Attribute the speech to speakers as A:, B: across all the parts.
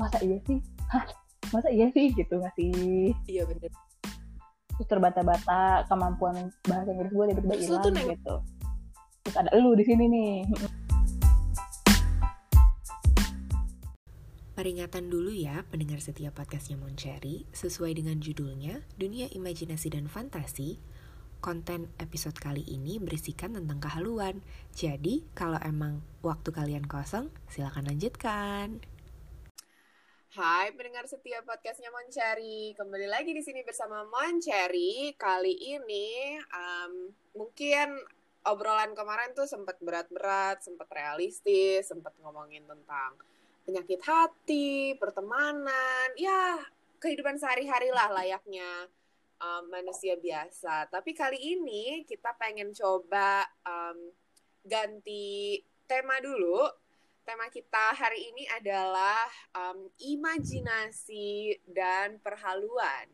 A: masa iya sih? Hah masa iya sih? Gitu nggak sih
B: iya bener.
A: Terus terbata-bata kemampuan bahasa Inggris gue tiba-tiba hilang gitu. Terus ada lu di sini nih.
C: Peringatan dulu ya pendengar setiap podcastnya Moncherry, sesuai dengan judulnya, Dunia Imajinasi dan Fantasi, konten episode kali ini berisikan tentang kehaluan. Jadi, kalau emang waktu kalian kosong, silakan lanjutkan.
B: Hai pendengar setia podcastnya Moncari Kembali lagi di sini bersama Moncari Kali ini um, mungkin obrolan kemarin tuh sempat berat-berat Sempat realistis, sempat ngomongin tentang penyakit hati, pertemanan Ya kehidupan sehari-hari lah layaknya um, manusia biasa. Tapi kali ini kita pengen coba um, ganti tema dulu tema kita hari ini adalah um, imajinasi dan perhaluan.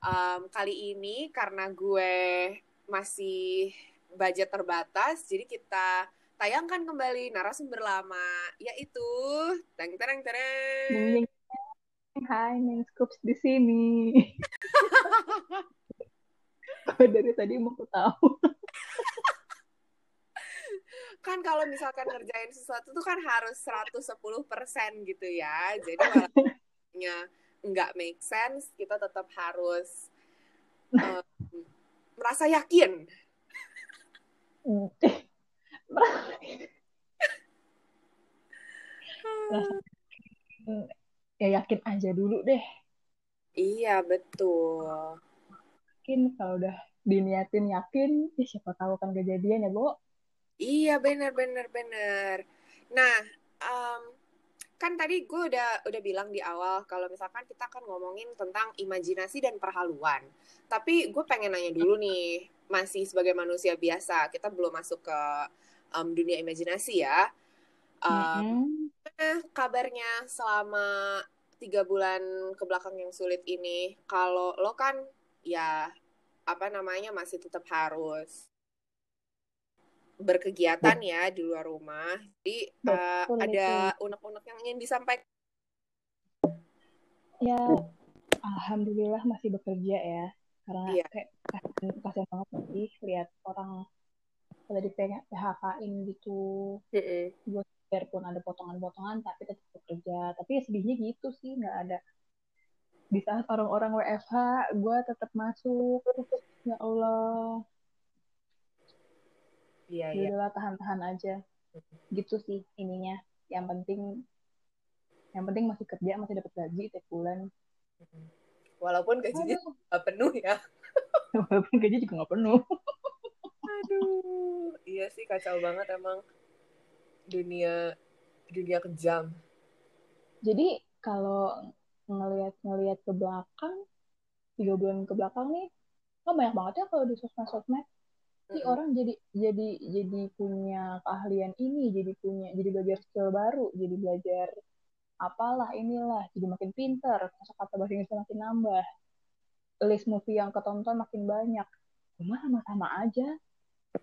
B: Um, kali ini karena gue masih budget terbatas, jadi kita tayangkan kembali narasumber lama, yaitu teng tereng tereng.
A: Hai, Neng Scoops di sini. Dari tadi mau tahu.
B: Kan kalau misalkan ngerjain sesuatu tuh kan harus 110% gitu ya. Jadi walaupun nggak make sense, kita tetap harus um, merasa yakin.
A: ya yakin aja dulu deh.
B: Iya, betul.
A: Yakin kalau udah diniatin yakin, ya siapa tahu kan kejadian ya, Bo.
B: Iya, bener, bener, bener. Nah, um, kan tadi gue udah udah bilang di awal kalau misalkan kita akan ngomongin tentang imajinasi dan perhaluan. Tapi gue pengen nanya dulu nih, masih sebagai manusia biasa, kita belum masuk ke um, dunia imajinasi ya. Um. Gimana kabarnya selama tiga bulan ke belakang yang sulit ini? Kalau lo kan ya apa namanya masih tetap harus berkegiatan ya di luar rumah. Jadi uh, ada unek-unek yang ingin disampaikan.
A: Ya, alhamdulillah masih bekerja ya. Karena
B: Iya.
A: kayak kasihan, kasihan banget sih lihat orang pada di PHK-in gitu. biarpun ada potongan-potongan tapi tetap bekerja tapi ya sedihnya gitu sih nggak ada di saat orang-orang WFH gue tetap masuk ya Allah
B: Iya
A: ya udahlah tahan-tahan aja. Gitu sih ininya. Yang penting yang penting masih kerja masih dapat gaji tiap bulan.
B: Walaupun gajinya
A: Aduh,
B: nggak penuh ya.
A: walaupun gaji juga nggak penuh.
B: Aduh, iya sih kacau banget emang dunia dunia kejam.
A: jadi kalau ngelihat-ngelihat ke belakang tiga bulan ke belakang nih kan banyak banget ya kalau di sosmed-sosmed Nih
B: Mm-mm.
A: orang jadi jadi jadi punya keahlian ini, jadi punya jadi belajar skill baru, jadi belajar apalah inilah, jadi makin pinter, kosakata bahasa Inggrisnya makin nambah, list movie yang ketonton makin banyak. Cuma sama-sama aja,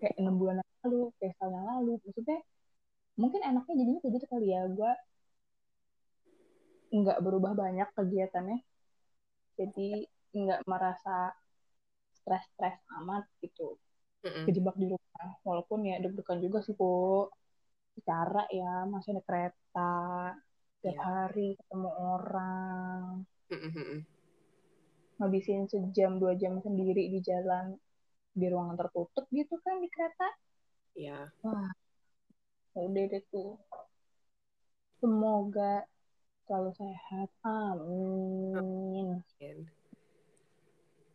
A: kayak enam bulan lalu, kayak setahun yang lalu. Maksudnya mungkin enaknya jadinya kayak gitu kali ya, gue nggak berubah banyak kegiatannya, jadi nggak merasa stres-stres amat gitu Kejebak di rumah walaupun ya deg-degan juga sih kok secara ya masih ada kereta tiap
B: Iya.
A: hari ketemu orang
B: Mm-mm.
A: ngabisin sejam dua jam sendiri di jalan di ruangan tertutup gitu kan di kereta
B: Iya.
A: wah udah deh tuh semoga selalu sehat amin.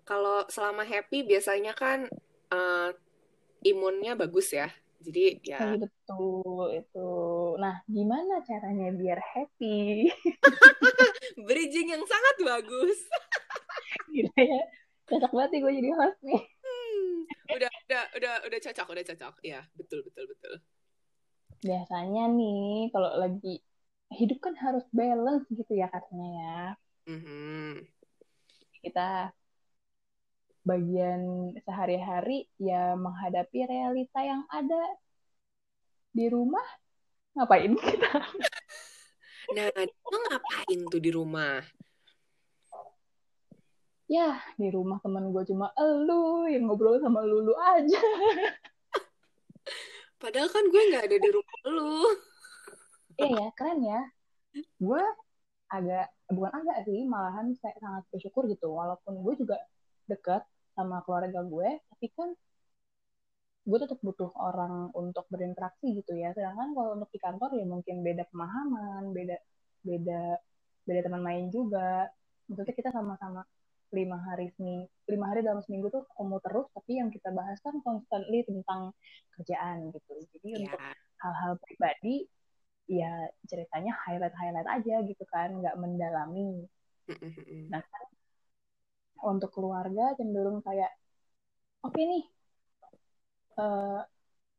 B: Kalau selama happy biasanya kan eh, imunnya bagus ya. Jadi ya
A: Iya, betul itu nah gimana caranya biar happy
B: bridging yang sangat bagus.
A: Gila ya cocok banget nih gue jadi host nih
B: Hmm, udah udah udah udah cocok, udah cocok. Ya, betul betul betul.
A: biasanya nih kalau lagi hidup kan harus balance gitu ya katanya ya
B: Mhm.
A: kita bagian sehari-hari ya menghadapi realita yang ada di rumah ngapain kita
B: Nah, lo ngapain tuh di rumah?
A: Ya, di rumah temen gue cuma elu yang ngobrol sama Lulu aja.
B: Padahal kan gue nggak ada di rumah lu.
A: Iya ya, keren ya. Gue agak, bukan agak sih, malahan saya sangat bersyukur gitu. Walaupun gue juga dekat sama keluarga gue, tapi kan gue tetap butuh orang untuk berinteraksi gitu ya. Sedangkan kalau untuk di kantor ya mungkin beda pemahaman, beda beda beda teman main juga. Maksudnya kita sama-sama lima hari seminggu, lima hari dalam seminggu tuh ketemu terus, tapi yang kita bahas kan constantly tentang kerjaan gitu. Jadi
B: Ya,
A: untuk hal-hal pribadi ya ceritanya highlight-highlight aja gitu kan, nggak mendalami. Nah kan untuk keluarga cenderung kayak oke nih eh,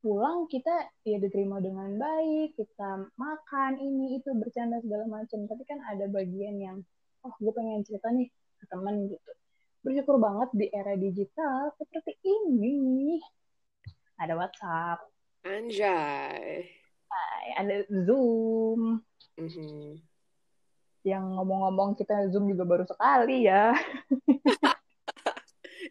A: pulang kita ya diterima dengan baik, kita makan ini itu bercanda segala macam. Tapi kan ada bagian yang oh gue pengen cerita nih ke teman gitu. Bersyukur banget di era digital seperti ini. Ada WhatsApp,
B: Anjay.
A: ada Zoom.
B: Mhm.
A: Yang ngomong-ngomong kita Zoom juga baru sekali ya.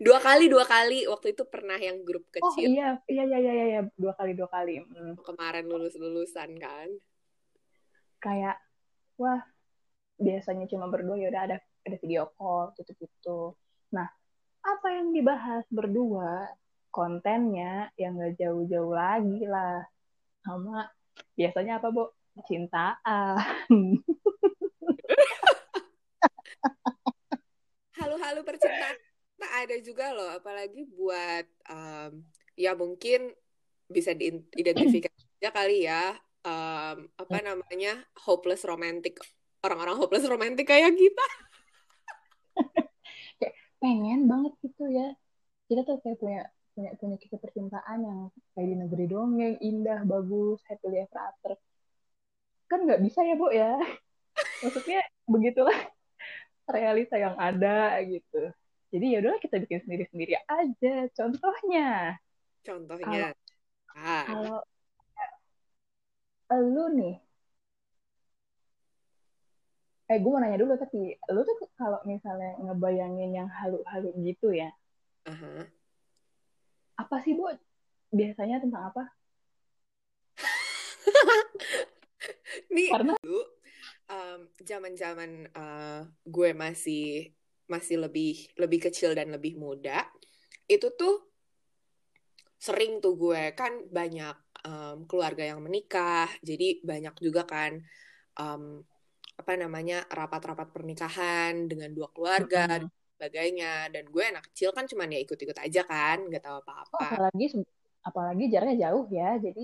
B: Dua kali, dua kali. Waktu itu pernah yang grup
A: Oh
B: kecil
A: iya, iya, iya, iya, iya, dua kali, dua kali. Hmm.
B: kemarin lulus-lulusan kan.
A: Kayak, wah, biasanya cuma berdua ya udah ada ada video call gitu-gitu. Nah, apa yang dibahas berdua kontennya yang gak jauh-jauh lagi lah sama biasanya apa bu cintaan
B: Halo-halo percintaan. Nah, ada juga loh, apalagi buat um, ya mungkin bisa diidentifikasi aja kali ya. um, apa namanya? hopeless romantic. Orang-orang hopeless romantic kayak kita.
A: pengen banget gitu ya kita tuh kayak punya punya punya kisah percintaan yang kayak di negeri dongeng indah bagus happily ever after kan nggak bisa ya bu ya maksudnya begitulah realita yang ada gitu. Jadi ya udahlah kita bikin sendiri sendiri aja contohnya.
B: Contohnya. Ah,
A: kalau lu nih. Eh gue mau nanya dulu tapi lu tuh kalau misalnya ngebayangin yang halu-halu gitu ya.
B: Aha.
A: apa sih bu? Biasanya tentang apa?
B: Nih,
A: Karena-
B: um, zaman-zaman uh, gue masih masih lebih lebih kecil dan lebih muda, itu tuh sering tuh gue kan banyak um, keluarga yang menikah, jadi banyak juga kan um, apa namanya rapat-rapat pernikahan dengan dua keluarga dan
A: Mm-mm.
B: sebagainya. Dan gue anak kecil kan cuman ya ikut-ikut aja kan, nggak tahu
A: Oh,
B: apa-apa.
A: apalagi apalagi jaraknya jauh ya jadi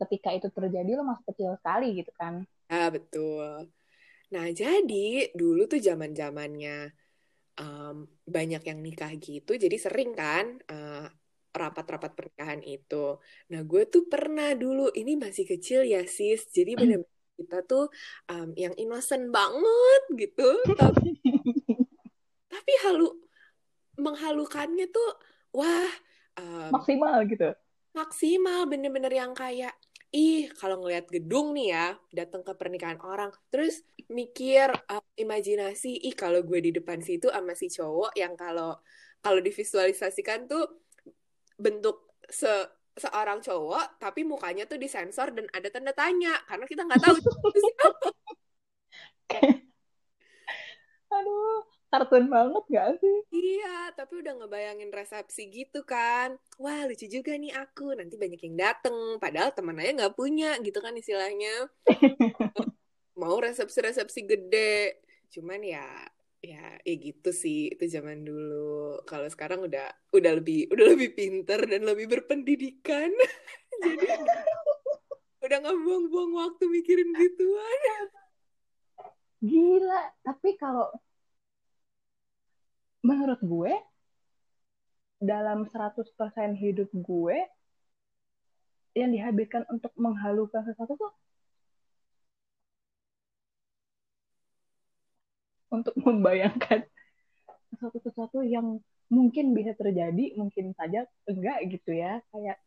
A: ketika itu terjadi lo masih kecil sekali gitu kan
B: Ah, betul. Nah, jadi dulu tuh zaman-zamannya um, banyak yang nikah gitu, jadi sering kan uh, rapat-rapat pernikahan itu. Nah, gue tuh pernah dulu, ini masih kecil ya sis, jadi bener-bener kita tuh um, yang innocent banget gitu, tapi, tapi halu menghalukannya tuh, wah, um,
A: maksimal gitu
B: maksimal bener-bener yang kayak ih kalau ngelihat gedung nih ya datang ke pernikahan orang terus mikir uh, imajinasi ih kalau gue di depan situ sama si cowok yang kalau kalau divisualisasikan tuh bentuk se seorang cowok tapi mukanya tuh disensor dan ada tanda tanya karena kita nggak tahu itu siapa.
A: aduh kartun banget gak sih
B: Iya, tapi udah ngebayangin resepsi gitu kan. Wah, lucu juga nih aku. Nanti banyak yang dateng. Padahal temen aja nggak punya gitu kan istilahnya. Mau resepsi-resepsi gede. Cuman ya, ya, ya gitu sih. Itu zaman dulu. Kalau sekarang udah udah lebih udah lebih pinter dan lebih berpendidikan. Jadi udah nggak buang-buang waktu mikirin gituan.
A: gila tapi kalau menurut gue dalam 100% hidup gue yang dihabiskan untuk menghalukan sesuatu tuh untuk membayangkan sesuatu-sesuatu yang mungkin bisa terjadi, mungkin saja enggak gitu ya. Kayak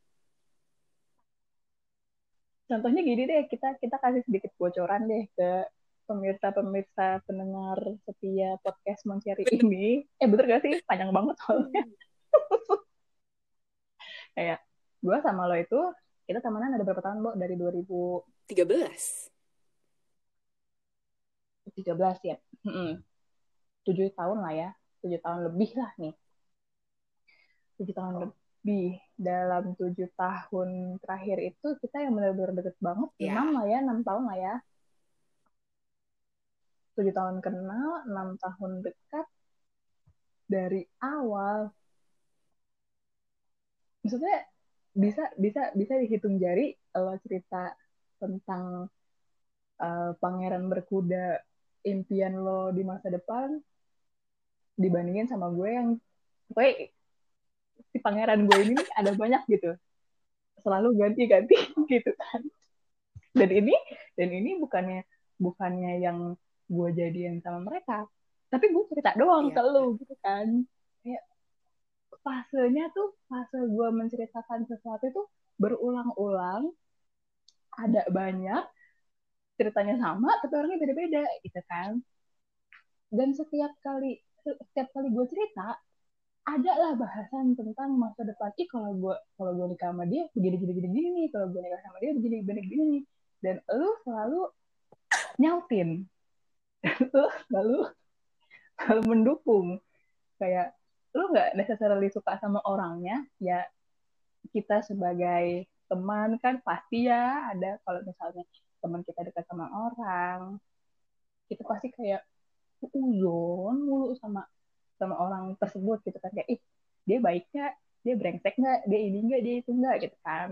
A: contohnya gini deh kita kita kasih sedikit bocoran deh ke pemirsa-pemirsa pendengar setia podcast Monceri ini. Eh bener gak sih? Panjang banget soalnya. Kayak gue sama lo itu kita temenan ada berapa tahun, Bo? Dari 2013 13 ya. Tujuh tahun lah ya. Tujuh tahun lebih lah nih. Tujuh tahun lebih. Dalam tujuh tahun terakhir itu kita yang benar-benar deket banget.
B: Iya.
A: Enam lah ya, enam tahun lah ya. Tujuh tahun kenal, enam tahun dekat. Dari awal. Maksudnya bisa bisa bisa dihitung jari kalau cerita tentang uh, pangeran berkuda impian lo di masa depan dibandingin sama gue yang gue si pangeran gue ini ada banyak gitu selalu ganti-ganti gitu kan dan ini dan ini bukannya bukannya yang gue jadian sama mereka. Tapi gue cerita doang
B: Iya.
A: ke lo gitu kan. Kayak fasenya tuh fase gue menceritakan sesuatu itu berulang-ulang ada banyak ceritanya sama tapi orangnya beda-beda gitu kan. Dan setiap kali setiap kali gue cerita ada lah bahasan tentang masa depan. Ih kalau gue kalau gue nikah sama dia begini gini gini gini nih. Kalau gue nikah sama dia begini begini gini nih. Dan lu selalu nyautin lu selalu selalu mendukung. Kayak lu nggak necessarily suka sama orangnya ya kita sebagai teman kan pasti ya ada. Kalau misalnya teman kita dekat sama orang kita pasti kayak uzon mulu sama sama orang tersebut gitu kan. Kayak ih dia baik nggak? Dia brengsek nggak? Dia ini nggak? Dia itu nggak? Gitu kan.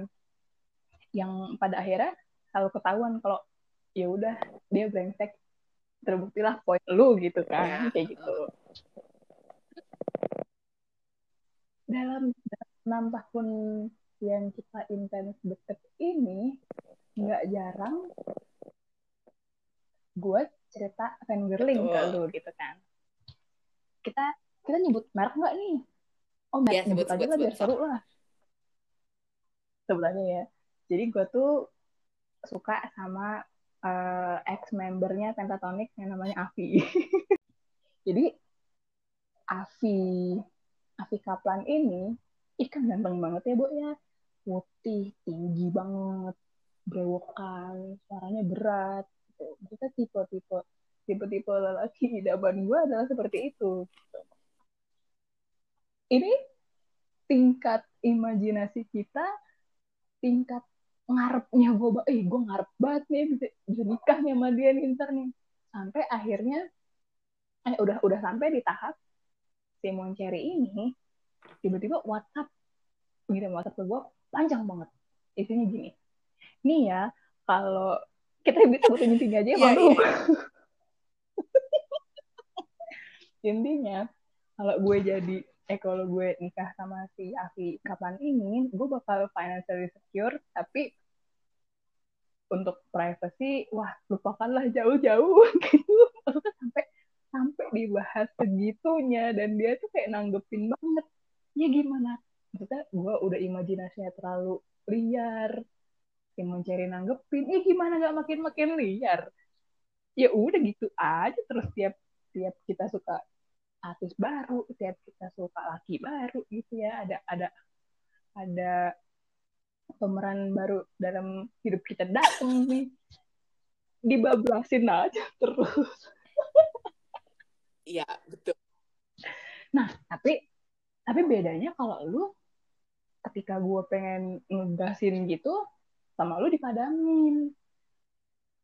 A: Yang pada akhirnya selalu ketahuan kalau ya udah dia brengsek terbuktilah poin lu gitu kan
B: Ya.
A: kayak gitu. Dalam enam tahun yang kita intens deket ini nggak jarang gue cerita fangirling ke lu gitu kan. Kita kita nyebut merek nggak nih? Oh merek
B: Ya,
A: nyebut
B: sebut,
A: aja
B: sebut,
A: lah biar seru lah. Sebut aja ya. Jadi gue tuh suka sama eh, ex membernya Pentatonic yang namanya Avi. Jadi Avi Avi Kaplan ini ikan ganteng banget ya bu ya. Putih tinggi banget brewokan suaranya berat. Gitu. kita tipe-tipe tipe-tipe lelaki idaman gue adalah seperti itu. Ini tingkat imajinasi kita tingkat ngarepnya gue eh gue ngarep banget nih bisa, bisa nikah nih sama dia nih ntar nih. Sampai akhirnya eh udah udah sampai di tahap si Monceri ini tiba-tiba WhatsApp gitu WhatsApp ke gue panjang banget. Isinya gini nih ya kalau kita bisa sebutin intinya aja
B: Iya,
A: malu
B: iya.
A: intinya kalau gue jadi eh kalau gue nikah sama si Avi kapan ini gue bakal financially secure tapi untuk privacy wah lupakanlah jauh-jauh. Gitu. Maksudnya sampai sampai dibahas segitunya dan dia tuh kayak nanggepin banget. Ya gimana? Maksudnya gue udah imajinasinya terlalu liar. Yang mencari nanggepin ya gimana gak makin makin liar? Ya udah gitu aja terus tiap tiap kita suka artis baru tiap kita suka laki baru gitu ya ada ada ada pemeran baru dalam hidup kita datang nih dibablasin aja terus
B: Iya, betul.
A: Nah, tapi tapi bedanya kalau lu ketika gue pengen ngegasin gitu sama lu dipadamin.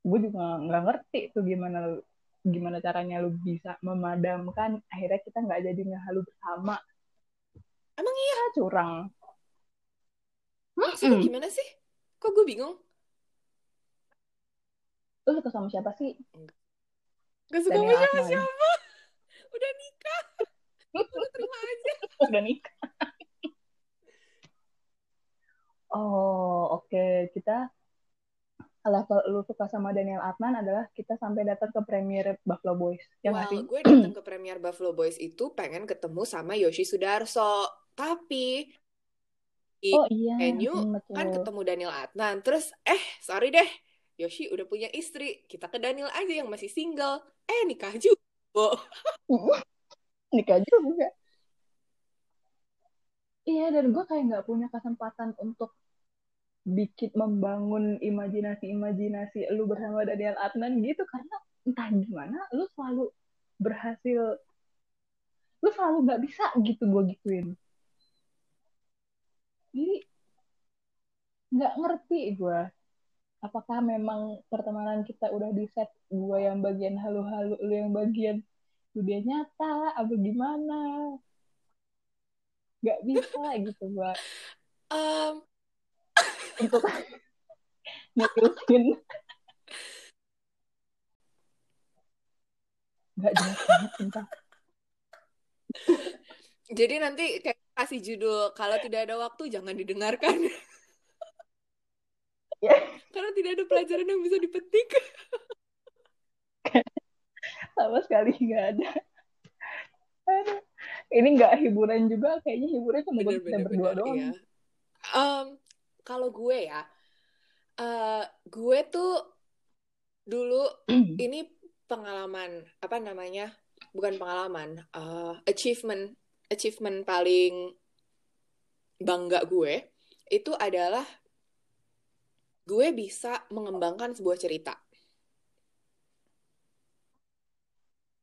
A: Gue juga nggak ngerti tuh gimana gimana caranya lu bisa memadamkan akhirnya kita nggak jadi ngehalu bersama.
B: Emang
A: iya curang.
B: Maksudnya
A: Mm-mm.
B: gimana sih? Kok gue bingung?
A: Lu suka sama siapa sih?
B: Gak suka sama siapa siapa? Udah nikah. Lu terima aja.
A: Udah nikah. Oh, oke. Kita level lu suka sama Daniel Adnan adalah kita sampai datang ke premier Buffalo Boys. Ya?
B: Well, gue datang ke premier Buffalo Boys itu pengen ketemu sama Yoshi Sudarso. Tapi
A: Oh iya,
B: venue
A: mm,
B: kan
A: betul.
B: ketemu Daniel Adnan terus eh sorry deh Yoshi udah punya istri kita ke Daniel aja yang masih single eh nikah juga
A: Nikah juga. Iya, dan gue kayak nggak punya kesempatan untuk bikin membangun imajinasi-imajinasi lu bersama Daniel Adnan gitu. Karena entah gimana lu selalu berhasil lu selalu nggak bisa gitu gue gituin. Jadi nggak ngerti gue apakah memang pertemanan kita udah di set gue yang bagian halu-halu lu yang bagian dunia nyata apa gimana? Nggak bisa gitu gue
B: um,
A: untuk nyetirin nggak jelas banget sumpah.
B: Jadi nanti kayak kasih judul kalau tidak ada waktu jangan didengarkan.
A: Ya
B: karena tidak ada pelajaran yang bisa dipetik.
A: Sama sekali nggak ada. Ini nggak hiburan juga kayaknya hiburan cuma buat kita berdua doang.
B: ya. um, kalau gue ya uh, gue tuh dulu ini pengalaman apa namanya bukan pengalaman uh, achievement achievement paling bangga gue itu adalah gue bisa mengembangkan sebuah cerita.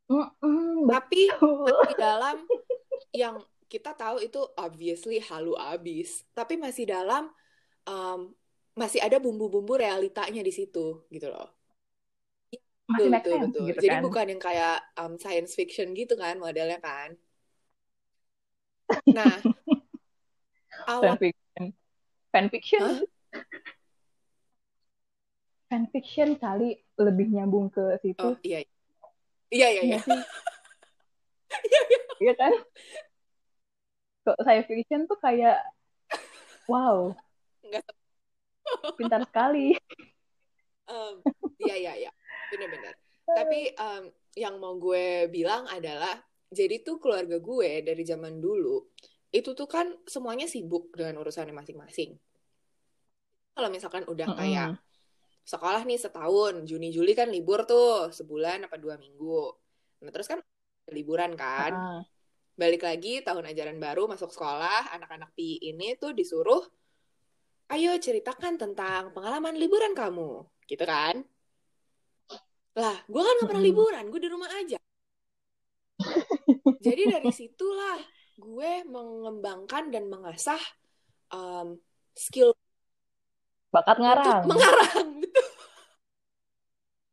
A: Mm-mm,
B: tapi masih dalam yang kita tahu itu obviously halu abis. Tapi masih dalam um, masih ada bumbu-bumbu realitanya di situ gitu loh.
A: Masih
B: betul
A: make
B: betul
A: sense
B: betul.
A: gitu
B: jadi
A: kan?
B: bukan yang kayak um, science fiction gitu kan modelnya kan. Nah awal
A: fanfiction. Fanfiction?
B: Hah?
A: fanfiction kali lebih nyambung ke situ.
B: Oh iya iya. Iya
A: Iya
B: iya
A: sih. iya kan? Kok science fiction tuh kayak wow
B: nggak
A: pintar sekali.
B: Um, iya iya iya. Benar-benar tapi um, yang mau gue bilang adalah jadi tuh keluarga gue dari zaman dulu itu tuh kan semuanya sibuk dengan urusannya masing-masing. Kalau misalkan udah kayak
A: Mm-mm.
B: sekolah nih setahun Juni Juli kan libur tuh sebulan apa dua minggu. Nah terus kan liburan kan.
A: Ah,
B: balik lagi tahun ajaran baru masuk sekolah anak-anak PI ini tuh disuruh ayo ceritakan tentang pengalaman liburan kamu. Gitu kan? Lah gue kan gak pernah liburan gue di rumah aja. Jadi dari situlah gue mengembangkan dan mengasah um, skill
A: bakat
B: untuk
A: ngarang.
B: mengarang betul.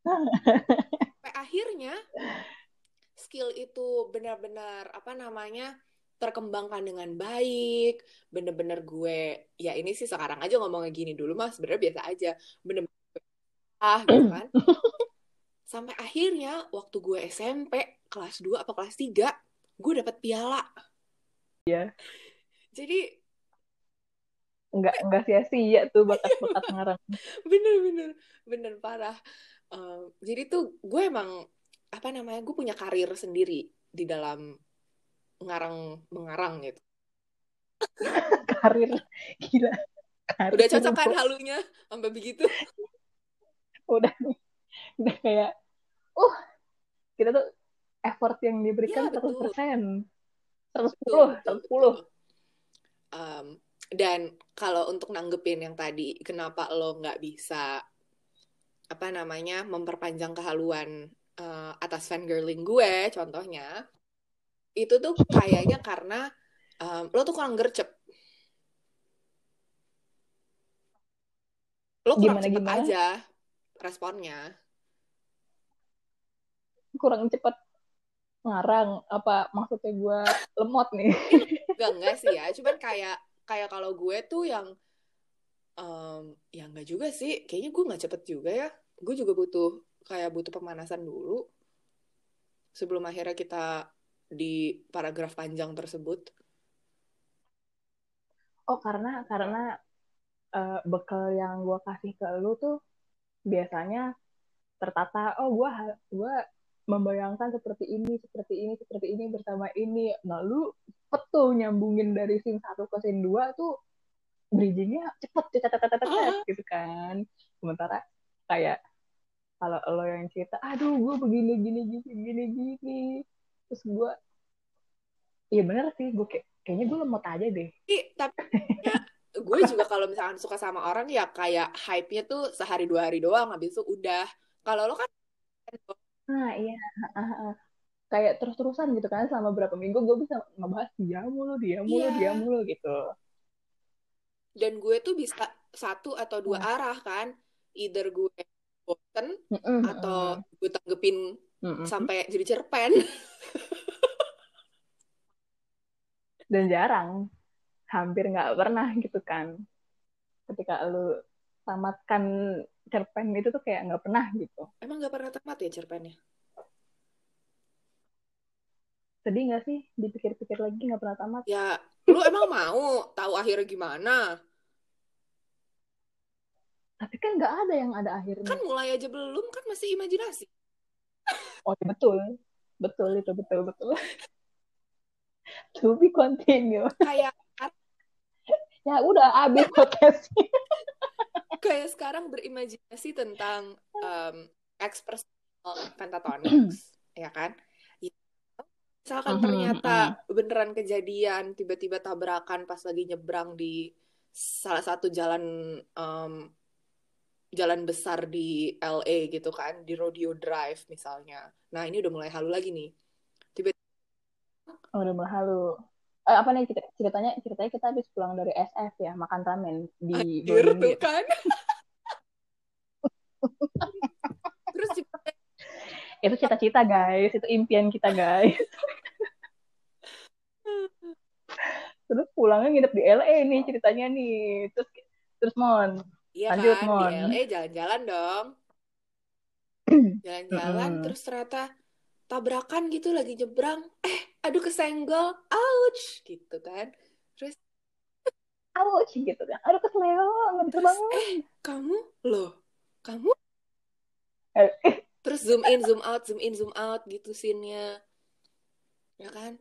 B: Sampai akhirnya skill itu benar-benar apa namanya terkembangkan dengan baik. Bener-bener gue ya ini sih sekarang aja ngomongnya gini dulu mas sebenarnya biasa aja. Bener-bener ah gitu kan. Sampai akhirnya waktu gue SMP kelas 2 apa kelas 3 gue dapet piala.
A: Iya.
B: jadi
A: nggak nggak sia-sia tuh bakat-bakat ngarang.
B: Bener-bener bener. Parah. Um, jadi tuh gue emang apa namanya gue punya karir sendiri di dalam ngarang mengarang gitu.
A: Karir gila. Karir
B: udah cocok kan halunya? Sampai begitu?
A: Udah udah kayak uh kita tuh effort yang diberikan
B: Iya,
A: 100%
B: betul.
A: 110
B: betul, betul,
A: 110
B: betul. Um, dan kalau untuk nanggepin yang tadi kenapa lo nggak bisa apa namanya memperpanjang kehaluan uh, atas fangirling gue contohnya itu tuh kayaknya karena um, lo tuh kurang gercep lo kurang
A: Gimana,
B: cepet
A: gimana?
B: aja responnya
A: kurang cepet ngarang apa maksudnya gue lemot nih
B: Enggak, enggak sih ya. Cuman kayak kayak kalau gue tuh yang em ya enggak juga sih. Kayaknya gue nggak cepet juga ya. Gue juga butuh kayak butuh pemanasan dulu sebelum akhirnya kita di paragraf panjang tersebut.
A: oh karena karena eh, bekal yang gue kasih ke lu tuh biasanya tertata oh gue gue membayangkan seperti ini seperti ini seperti ini bersama ini nah lu cepet tuh nyambungin dari scene satu ke scene dua tuh bridgingnya cepet cepet cepet cepet
B: Ah.
A: gitu kan sementara kayak kalau lo yang cerita aduh gue begini gini gini gini gini terus gue iya bener sih gue kayak kayaknya gue lemot aja deh
B: Ih, tapi ya, gue juga kalau misalkan suka sama orang ya kayak hype-nya tuh sehari dua hari doang habis itu udah kalau lo kan
A: nah iya ah, ah. kayak terus-terusan gitu kan selama berapa minggu gue bisa ngebahas dia mulu dia mulu
B: Iya.
A: dia mulu gitu
B: dan gue tuh bisa satu atau dua
A: Nah.
B: arah kan either gue bosen
A: Mm-mm,
B: atau gue tanggepin
A: mm-mm.
B: sampai jadi cerpen.
A: Dan jarang. Hampir nggak pernah gitu kan. Ketika lu tamatkan cerpen itu tuh kayak nggak pernah gitu.
B: Emang gak pernah tamat ya cerpennya?
A: Sedih nggak sih? Dipikir-pikir lagi nggak pernah tamat.
B: Ya lu emang mau tahu akhirnya gimana?
A: Tapi kan nggak ada yang ada akhirnya.
B: Kan mulai aja belum kan masih imajinasi
A: oh betul. Betul itu betul betul. To be continue
B: kayak
A: ya udah abis podcastnya
B: kayak sekarang berimajinasi tentang um, ex personal pentatonics ya kan? Ya, misalkan
A: Mhm,
B: ternyata beneran kejadian tiba-tiba tabrakan pas lagi nyebrang di salah satu jalan um, jalan besar di LA gitu kan di Rodeo Drive misalnya. Nah ini udah mulai halu lagi nih.
A: Oh, udah mulai halu. Eh, apa nih cerita- ceritanya? Ceritanya kita habis pulang dari SF ya makan ramen di
B: Anjir tuh kan. Terus
A: itu cita-cita guys. Itu impian kita guys. Terus pulangnya nginep di LA nih ceritanya nih. Terus terus mon
B: Iya
A: Lanjut,
B: kan,
A: Mon.
B: di LA jalan-jalan dong. Jalan-jalan, terus ternyata tabrakan gitu lagi nyebrang. Eh, aduh kesenggol, ouch, gitu kan. Terus,
A: ouch gitu kan aduh bisa
B: terus
A: bangun
B: eh, kamu, loh, kamu?
A: Eh,
B: Terus zoom in, zoom out, zoom in, zoom out gitu scene-nya. Ya kan?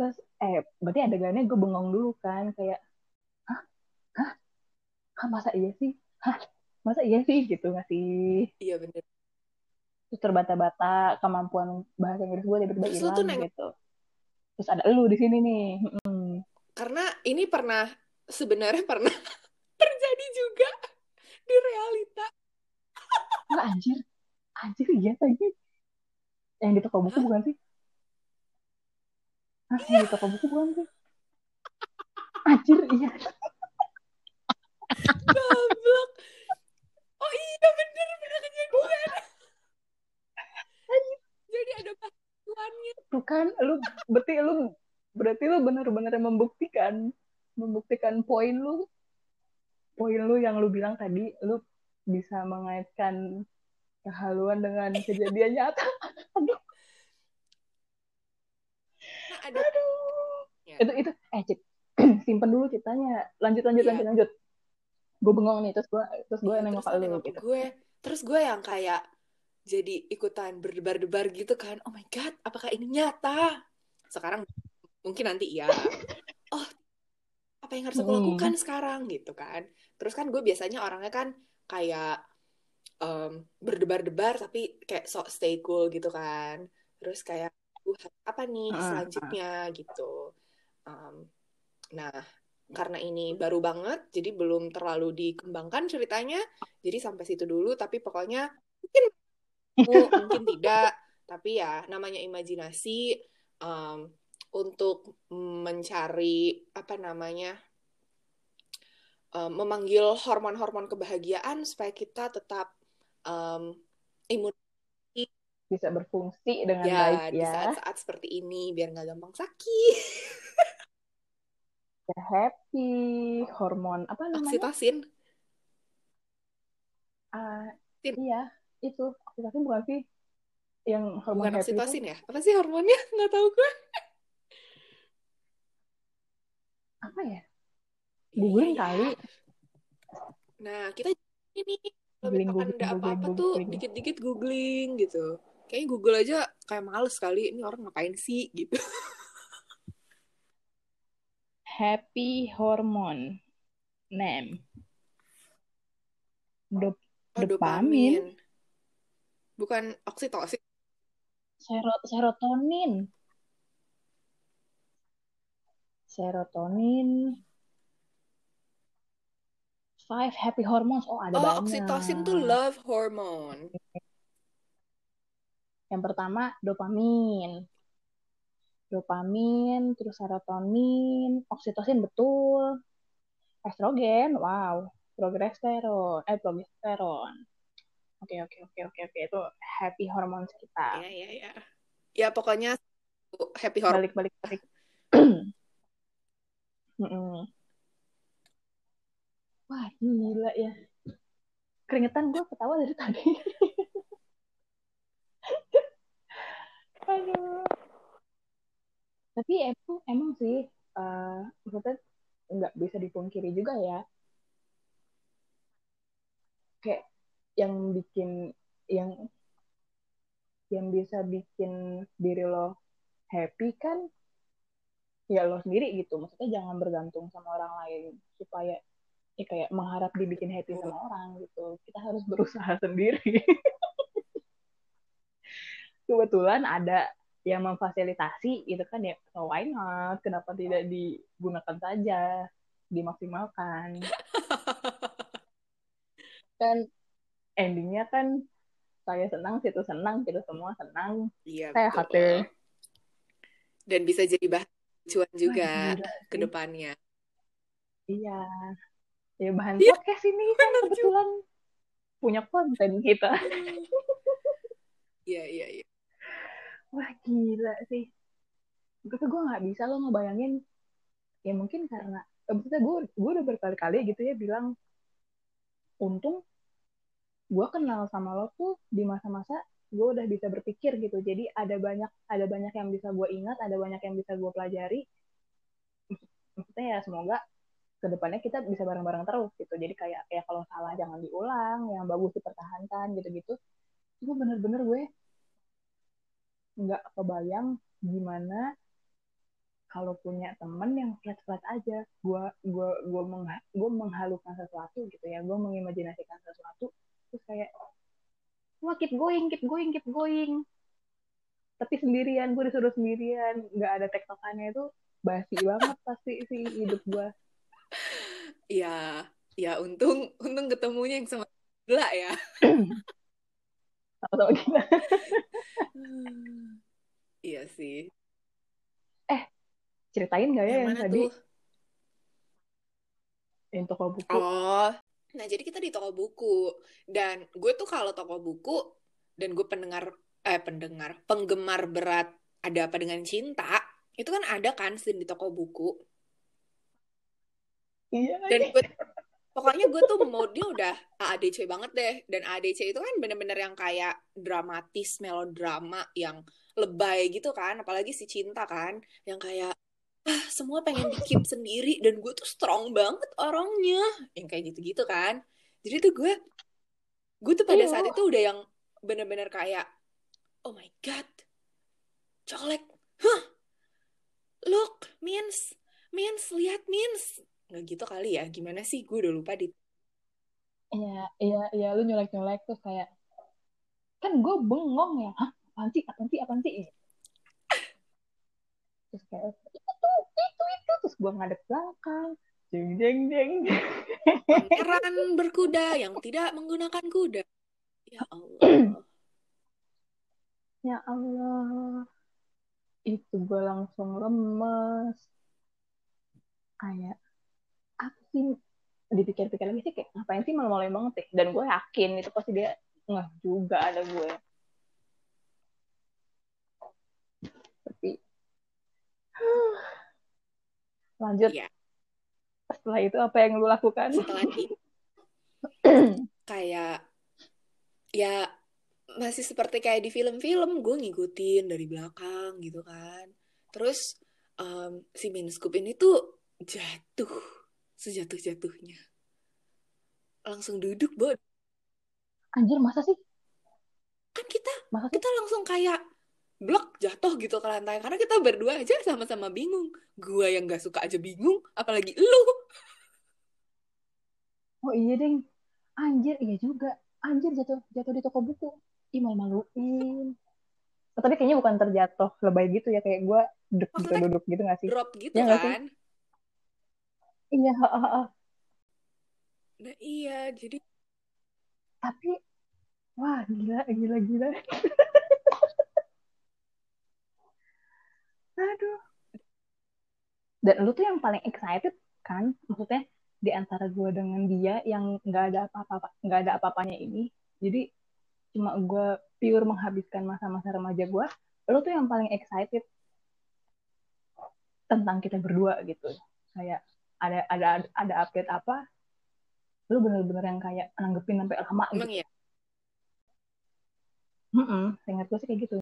A: terus eh berarti adegannya gue bengong dulu kan kayak hah masa iya sih? Hah masa iya sih? Gitu nggak sih?
B: Iya bener.
A: terus terbata-bata kemampuan bahasa Inggris gue tiba-tiba hilang
B: neng-
A: gitu. Terus ada lu di sini nih Mm-mm.
B: Karena ini pernah, sebenarnya pernah terjadi juga di realita.
A: Nggak, anjir. Anjir iya lagi yang di toko buku
B: Hah?
A: bukan sih? Hah, yang di toko buku bukan sih? Anjir iya
B: Goblok. Oh iya bener, bener kejadian. Jadi ada bantuannya.
A: tuh kan lu berarti lu berarti lu benar-benar membuktikan membuktikan poin lu poin lu yang lu bilang tadi lu bisa mengaitkan kehaluan dengan kejadian nyata aduh
B: Nah, ada
A: aduh
B: Ya.
A: itu itu eh cik simpen dulu ceritanya lanjut lanjut
B: Iya.
A: lanjut lanjut gue bengong nih terus gue terus gue
B: Iya,
A: nengok ke
B: lu
A: gitu.
B: gue. Terus gue yang kayak jadi ikutan berdebar-debar gitu kan. Oh my god apakah ini nyata? Sekarang mungkin nanti iya. Oh apa yang harus aku
A: Mm-mm.
B: lakukan sekarang gitu kan. Terus kan gue biasanya orangnya kan kayak em, berdebar-debar tapi kayak sok stay cool gitu kan. Terus kayak "Uh, apa nih
A: Ah, ah.
B: selanjutnya gitu. Em, nah karena ini baru banget jadi belum terlalu dikembangkan ceritanya jadi sampai situ dulu tapi pokoknya mungkin mungkin tidak tapi ya namanya imajinasi em, untuk mencari apa namanya em, memanggil hormon-hormon kebahagiaan supaya kita tetap em, imun.
A: Bisa berfungsi dengan
B: ya
A: baik
B: di
A: ya.
B: saat-saat seperti ini biar nggak gampang sakit
A: Happy hormon apa namanya?
B: Oksitosin. Tin.
A: iya itu. Oksitosin bukan sih yang hormon
B: bukan
A: happy itu?
B: oksitosin ya? Apa sih hormonnya? Nggak tahu gue
A: apa ya?
B: Iya,
A: googling
B: iya.
A: kali.
B: Nah, kita ini kalau
A: Googling,
B: ada apa-apa tuh dikit-dikit googling gitu. Kayaknya Google aja kayak males kali ini orang ngapain sih gitu.
A: happy hormone name. Dop
B: Oh,
A: dopamin.
B: Bukan oksitosin.
A: sero serotonin. Serotonin. Five happy hormones. Oh, ada
B: Oh,
A: banyak.
B: oksitosin tuh love hormone.
A: Yang pertama dopamin. Dopamin, terus serotonin, oksitosin betul. Estrogen, wow. Progesteron, eh progesteron. Oke, oke, oke, oke, oke. Itu happy hormones kita.
B: Iya, iya, iya. Ya, pokoknya happy hormone.
A: Balik, balik, balik. Mm-mm. Wah, gila ya. Keringetan gue ketawa dari tadi. Aduh. Tapi emang, emang sih, eh maksudnya nggak bisa dipungkiri juga ya. Kayak yang bikin, yang yang bisa bikin diri lo happy kan ya lo sendiri gitu. Maksudnya jangan bergantung sama orang lain supaya ya kayak mengharap dibikin happy sama orang gitu. Kita harus berusaha sendiri. Kebetulan ada yang memfasilitasi itu kan ya. So why not? Kenapa tidak digunakan saja? Dimaksimalkan. Kan endingnya kan saya senang situ senang kita semua senang.
B: Iya, betul.
A: deh
B: Dan bisa jadi bahan lucuan juga ke depannya.
A: iya. Ya bahan
B: Iya,
A: podcast ini kan kebetulan punya konten kita.
B: Iya, iya, iya.
A: Wah gila sih. Tuh gue nggak bisa lo ngebayangin. Ya mungkin karena eh, maksudnya gue gue udah berkali-kali gitu ya bilang untung gue kenal sama lo tuh di masa-masa gue udah bisa berpikir gitu. Jadi ada banyak ada banyak yang bisa gue ingat ada banyak yang bisa gue pelajari. Maksudnya ya semoga ke depannya kita bisa bareng-bareng terus gitu. Jadi kayak ya kalau salah jangan diulang yang bagus dipertahankan gitu-gitu. Itu bener-bener gue nggak kebayang gimana kalau punya temen yang flat-flat aja. Gue gue gue mengha gue menghalukan sesuatu gitu ya. Gue mengimajinasikan sesuatu terus kayak wah keep going keep going keep going. Tapi sendirian gue disuruh sendirian. Nggak ada tektokannya itu basi banget pasti sih hidup gue
B: Iya, ya untung untung ketemunya yang sama gila ya.
A: sama-sama kita
B: Iya sih.
A: ceritain nggak ya
B: Yang
A: yang
B: mana
A: tadi?
B: tuh?
A: yang toko buku.
B: Oh, nah jadi kita di toko buku. Dan gue tuh kalau toko buku dan gue pendengar eh pendengar penggemar berat ada apa dengan cinta itu kan ada kan scene di toko buku?
A: Iya
B: dan gue pokoknya gue tuh mode-nya udah AADC banget deh. Dan AADC itu kan bener-bener yang kayak dramatis melodrama yang lebay gitu kan. Apalagi si cinta kan yang kayak ah semua pengen keep sendiri dan gue tuh strong banget orangnya. Yang kayak gitu-gitu kan. Jadi tuh gue gue tuh pada
A: Iya.
B: saat itu udah yang bener-bener kayak oh my god colek. Huh look means means lihat means nggak gitu kali ya gimana sih? Gue udah lupa di
A: Iya, iya, iya, lu nyolek-nyolek terus kayak, kan gue bengong ya, hah, apaan sih, apaan sih, apaan sih? Terus kayak, itu, itu, itu, terus gue ngadep belakang, jeng, jeng, jeng.
B: pangeran berkuda yang tidak menggunakan kuda. Ya Allah
A: Ya Allah, itu gue langsung lemes. Kayak, sih, dipikir-pikir lagi sih, kayak, ngapain sih malu-maluin banget ya? Dan gue yakin itu pasti dia nggak juga ada gue. Tapi, lanjut.
B: Iya.
A: Setelah itu apa yang lu lakukan?
B: setelah itu kayak ya masih seperti kayak di film-film gue ngikutin dari belakang gitu kan terus em, si miniscoop ini tuh jatuh sejatuh-jatuhnya. Langsung duduk bod
A: Anjir, masa sih?
B: kan kita
A: Masa sih?
B: kita langsung kayak blok jatuh gitu ke lantai. Karena kita berdua aja sama-sama bingung. Gue yang gak suka aja bingung apalagi lu.
A: Oh iya deng. Anjir iya juga. Anjir jatuh jatuh di toko buku. Ih malu maluin oh, tapi kayaknya bukan terjatuh lebay gitu ya. Kayak gue duduk gitu duduk gitu gak sih?
B: drop gitu
A: Ya nggak sih? Iya ha, ha, ha.
B: nah iya jadi
A: tapi wah gila gila gila. Aduh. Dan lu tuh yang paling excited kan maksudnya di antara gue dengan dia yang nggak ada apa-apa nggak ada apa-apanya ini. Jadi cuma gue pure menghabiskan masa-masa remaja gue lu tuh yang paling excited tentang kita berdua gitu. Kayak ada ada ada update apa lu bener-bener yang kayak nanggepin sampai lama gitu.
B: Emang ya
A: Mm-mm, seingat gue sih kayak gitu.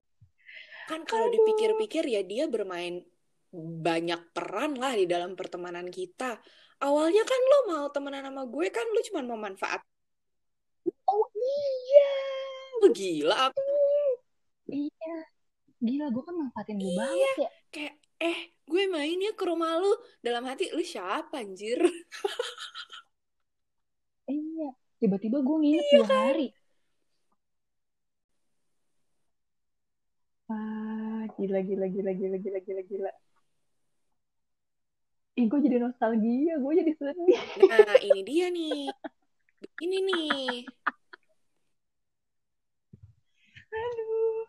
B: Kan kalau dipikir-pikir ya dia bermain banyak peran lah di dalam pertemanan kita. Awalnya kan lo mau temenan sama gue kan lo cuma mau manfaat.
A: Oh iya.
B: Gila apa?
A: Iya. Gila gue kan manfaatin lu
B: Iya.
A: banget ya.
B: kayak eh gue main ya ke rumah lu dalam hati lu siapa anjir
A: iya tiba-tiba gue nginep
B: Iya
A: dua
B: kan?
A: hari ah gila gila gila gila gila gila gila Ih, gue jadi nostalgia, gue jadi sedih.
B: nah ini dia nih ini nih
A: Aduh.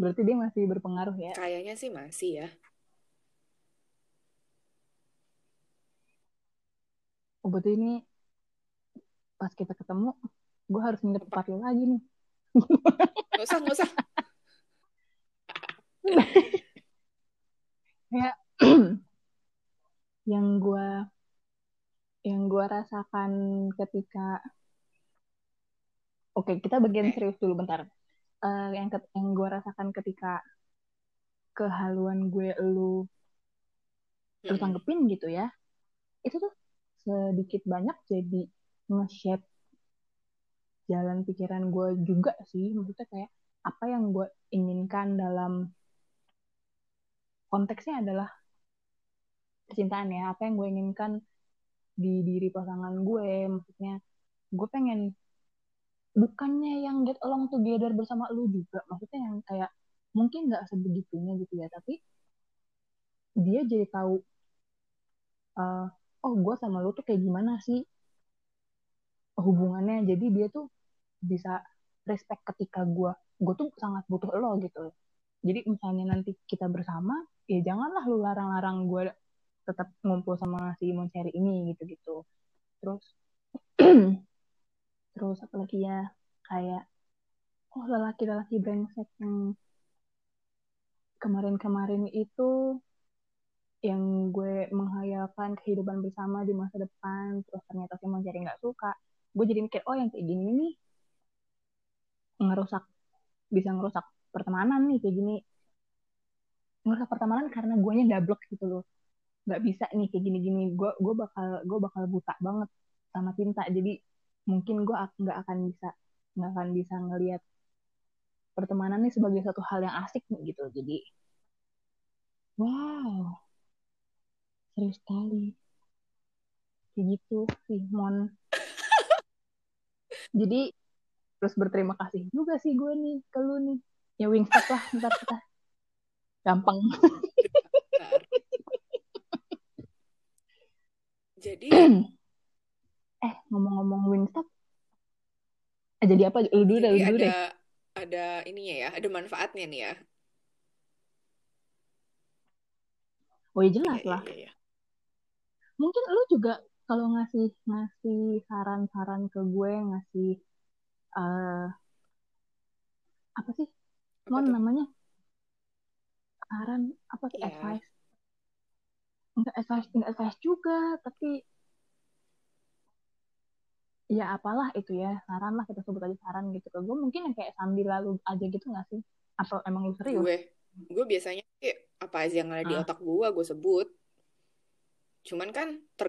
A: Berarti dia masih berpengaruh ya.
B: kayaknya sih masih ya
A: Oh, berarti ini pas kita ketemu, gue harus nginep tempat lu lagi nih.
B: nggak usah nggak usah
A: Kayak yang gue yang gue rasakan ketika Oke, kita bagian serius dulu bentar. Eh, yang ket- yang gue rasakan ketika kehaluan gue lu lu
B: Mm-mm.
A: tanggepin gitu ya. Itu tuh sedikit banyak jadi nge-shape jalan pikiran gue juga sih. Maksudnya kayak apa yang gue inginkan dalam konteksnya adalah percintaan ya. Apa yang gue inginkan di diri pasangan gue. Maksudnya gue pengen bukannya yang get along together bersama lu juga. Maksudnya yang kayak mungkin nggak sebegitunya gitu ya. Tapi dia jadi tahu eh, oh gue sama lu tuh kayak gimana sih? Hubungannya jadi dia tuh bisa respect ketika gue gue tuh sangat butuh lo gitu jadi misalnya nanti kita bersama ya janganlah lu larang-larang gue tetap ngumpul sama si Moncheri ini gitu gitu terus terus apa lagi ya? Kayak oh lelaki-lelaki brengsek yang kemarin-kemarin itu yang gue menghayalkan kehidupan bersama di masa depan terus ternyata si Moncheri nggak suka gue jadi mikir oh yang kayak gini nih ngerusak bisa ngerusak pertemanan nih kayak gini. Ngerusak pertemanan karena guanya double gitu loh. Nggak bisa nih kayak gini-gini. Gue gue bakal gue bakal buta banget sama cinta. Jadi mungkin gue ak- nggak akan bisa nggak akan bisa ngelihat pertemanan ini sebagai satu hal yang asik nih gitu. Jadi wow serius sekali. Kayak gitu sih Mon. Jadi terus berterima kasih juga sih gue nih ke lu nih. Ya Wingstop lah ntar kita. Gampang.
B: Jadi
A: eh ngomong-ngomong Wingstop. Eh, jadi apa? Lu dulu deh lu dulu
B: ada
A: deh.
B: ada ininya ya ada manfaatnya nih ya.
A: Oh ya jelas
B: iya,
A: lah.
B: iya, iya.
A: Juga kalau ngasih ngasih saran-saran ke gue ngasih eh apa sih?
B: Apa
A: Mon
B: tuh?
A: namanya? Saran apa sih?
B: Iya.
A: advice. Enggak advice enggak advice juga tapi ya apalah itu ya saran lah kita sebut aja saran gitu ke gue. Mungkin yang kayak sambil lalu aja gitu nggak sih? Apa emang lu serius?
B: Gue gue biasanya sih apa aja yang ada di
A: Ah.
B: otak gue gue sebut. Cuman kan ter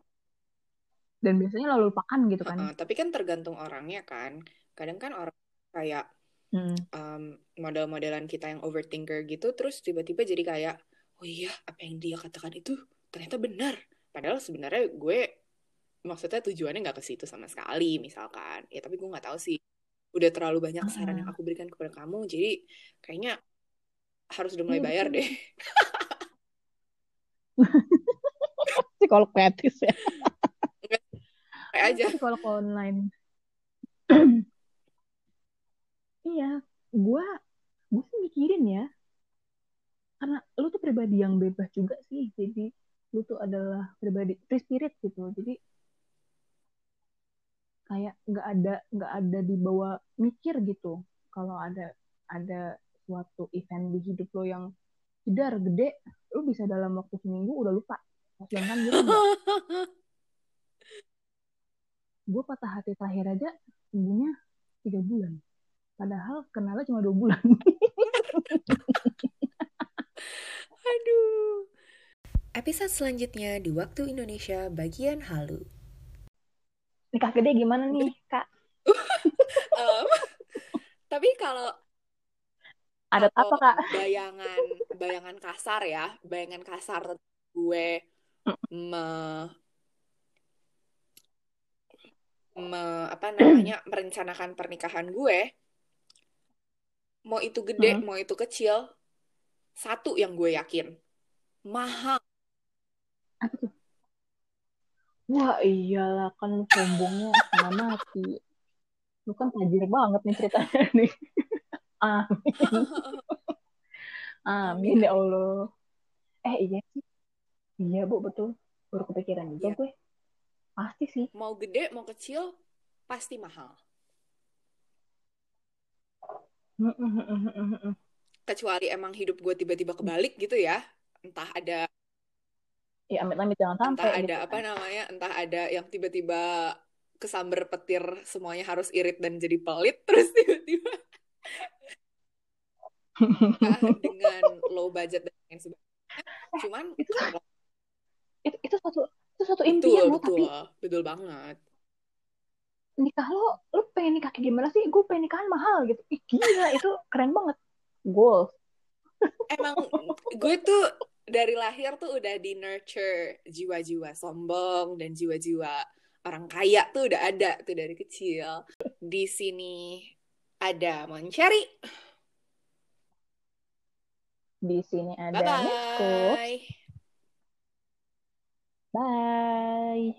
A: dan biasanya lalu lupakan gitu kan.
B: Heeh, tapi kan tergantung orangnya kan. Kadang kan orang kayak
A: Mm.
B: um, model-modelan kita yang overthinker gitu terus tiba-tiba jadi kayak oh iya apa yang dia katakan itu ternyata benar. Padahal sebenarnya gue maksudnya tujuannya nggak ke situ sama sekali misalkan. Ya tapi gue nggak tahu sih. Udah terlalu banyak saran yang aku berikan kepada kamu jadi kayaknya harus udah mulai bayar
A: betul.
B: deh.
A: Psikolog ya.
B: Kayak aja
A: Psikolog online. iya, gua gue sih mikirin ya. Karena lu tuh pribadi yang bebas juga sih. Jadi lu tuh adalah pribadi free spirit gitu. Jadi kayak nggak ada nggak ada di bawah mikir gitu. Kalau ada ada suatu event di hidup lo yang jedar gede, lu bisa dalam waktu seminggu udah lupa. Sedangkan gue tuh nggak. gue patah hati terakhir aja sembuhnya tiga bulan. Padahal kenalnya cuma dua bulan.
B: aduh
C: Episode selanjutnya di Waktu Indonesia bagian halu.
A: Nikah gede gimana nih, Kak?
B: Em, tapi kalau
A: Ada apa, Kak?
B: bayangan bayangan kasar ya bayangan kasar gue me, me- apa namanya merencanakan pernikahan gue mau itu gede
A: Hmm.
B: mau itu kecil satu yang gue yakin mahal
A: Apa tuh? Wah iyalah kan lu sombongnya setengah mati. Lu kan tajir banget nih ceritanya nih. Amin. Amin ya Allah. Eh iya sih. Iya bu betul. Baru kepikiran juga
B: Iya.
A: gue. Pasti sih.
B: mau gede mau kecil pasti mahal kecuali emang hidup gue tiba-tiba kebalik gitu ya entah ada
A: Ya amit-amit jangan sampai
B: entah ada
A: gitu
B: apa
A: kan.
B: namanya entah ada yang tiba-tiba kesamber petir semuanya harus irit dan jadi pelit terus tiba-tiba dengan low budget dan lain sebagainya cuman
A: itu-
B: kalau-
A: Itu, itu suatu itu
B: betul
A: impian lo
B: betul
A: tapi
B: betul banget
A: nikah lo lo pengen nikah kayak gimana sih? Gue pengen nikahan mahal gitu. Ih, gila itu keren banget. Goals.
B: emang gue tuh dari lahir tuh udah di nurture jiwa-jiwa sombong dan jiwa-jiwa orang kaya tuh udah ada tuh dari kecil. Di sini ada Moncherry.
A: Di sini ada
B: Bye
A: Nico.
B: bye.
A: Bye.